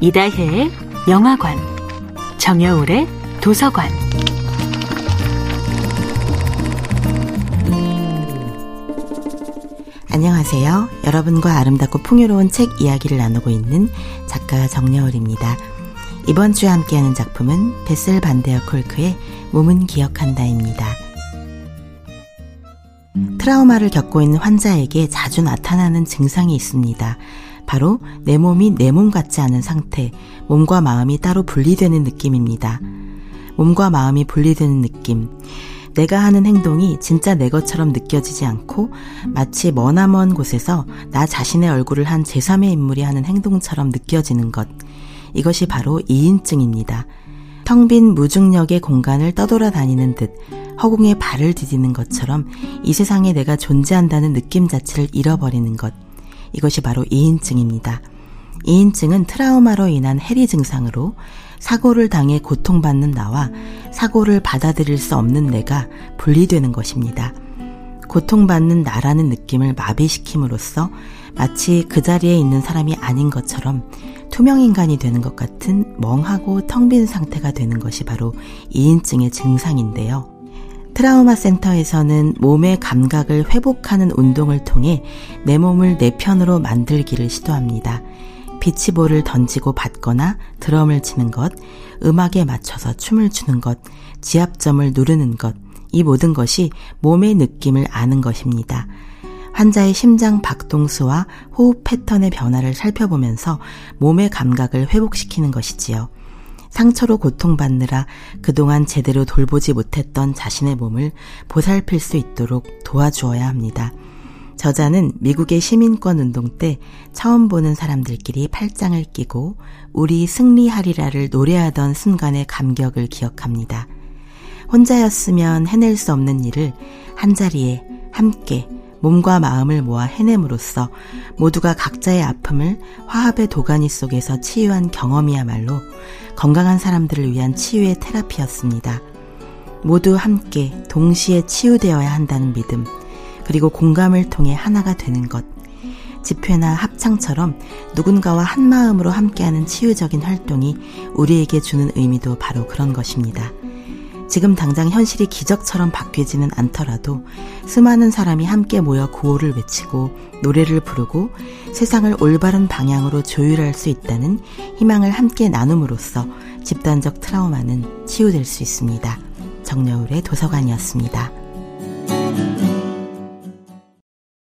이다혜의 영화관, 정여울의 도서관. 안녕하세요. 여러분과 아름답고 풍요로운 책 이야기를 나누고 있는 작가 정여울입니다. 이번 주에 함께하는 작품은 베슬 반데어 콜크의 몸은 기억한다입니다. 트라우마를 겪고 있는 환자에게 자주 나타나는 증상이 있습니다. 바로 내 몸이 내 몸 같지 않은 상태, 몸과 마음이 따로 분리되는 느낌입니다. 몸과 마음이 분리되는 느낌. 내가 하는 행동이 진짜 내 것처럼 느껴지지 않고 마치 머나먼 곳에서 나 자신의 얼굴을 한 제3의 인물이 하는 행동처럼 느껴지는 것. 이것이 바로 이인증입니다. 텅 빈 무중력의 공간을 떠돌아다니는 듯 허공에 발을 디디는 것처럼 이 세상에 내가 존재한다는 느낌 자체를 잃어버리는 것. 이것이 바로 이인증입니다. 이인증은 트라우마로 인한 해리 증상으로 사고를 당해 고통받는 나와 사고를 받아들일 수 없는 내가 분리되는 것입니다. 고통받는 나라는 느낌을 마비시킴으로써 마치 그 자리에 있는 사람이 아닌 것처럼 투명인간이 되는 것 같은 멍하고 텅 빈 상태가 되는 것이 바로 이인증의 증상인데요. 트라우마 센터에서는 몸의 감각을 회복하는 운동을 통해 내 몸을 내 편으로 만들기를 시도합니다. 비치볼을 던지고 받거나 드럼을 치는 것, 음악에 맞춰서 춤을 추는 것, 지압점을 누르는 것, 이 모든 것이 몸의 느낌을 아는 것입니다. 환자의 심장 박동수와 호흡 패턴의 변화를 살펴보면서 몸의 감각을 회복시키는 것이지요. 상처로 고통받느라 그동안 제대로 돌보지 못했던 자신의 몸을 보살필 수 있도록 도와주어야 합니다. 저자는 미국의 시민권 운동 때 처음 보는 사람들끼리 팔짱을 끼고 우리 승리하리라를 노래하던 순간의 감격을 기억합니다. 혼자였으면 해낼 수 없는 일을 한자리에 함께 몸과 마음을 모아 해냄으로써 모두가 각자의 아픔을 화합의 도가니 속에서 치유한 경험이야말로 건강한 사람들을 위한 치유의 테라피였습니다. 모두 함께 동시에 치유되어야 한다는 믿음, 그리고 공감을 통해 하나가 되는 것. 집회나 합창처럼 누군가와 한 마음으로 함께하는 치유적인 활동이 우리에게 주는 의미도 바로 그런 것입니다. 지금 당장 현실이 기적처럼 바뀌지는 않더라도 수많은 사람이 함께 모여 구호를 외치고 노래를 부르고 세상을 올바른 방향으로 조율할 수 있다는 희망을 함께 나눔으로써 집단적 트라우마는 치유될 수 있습니다. 정여울의 도서관이었습니다.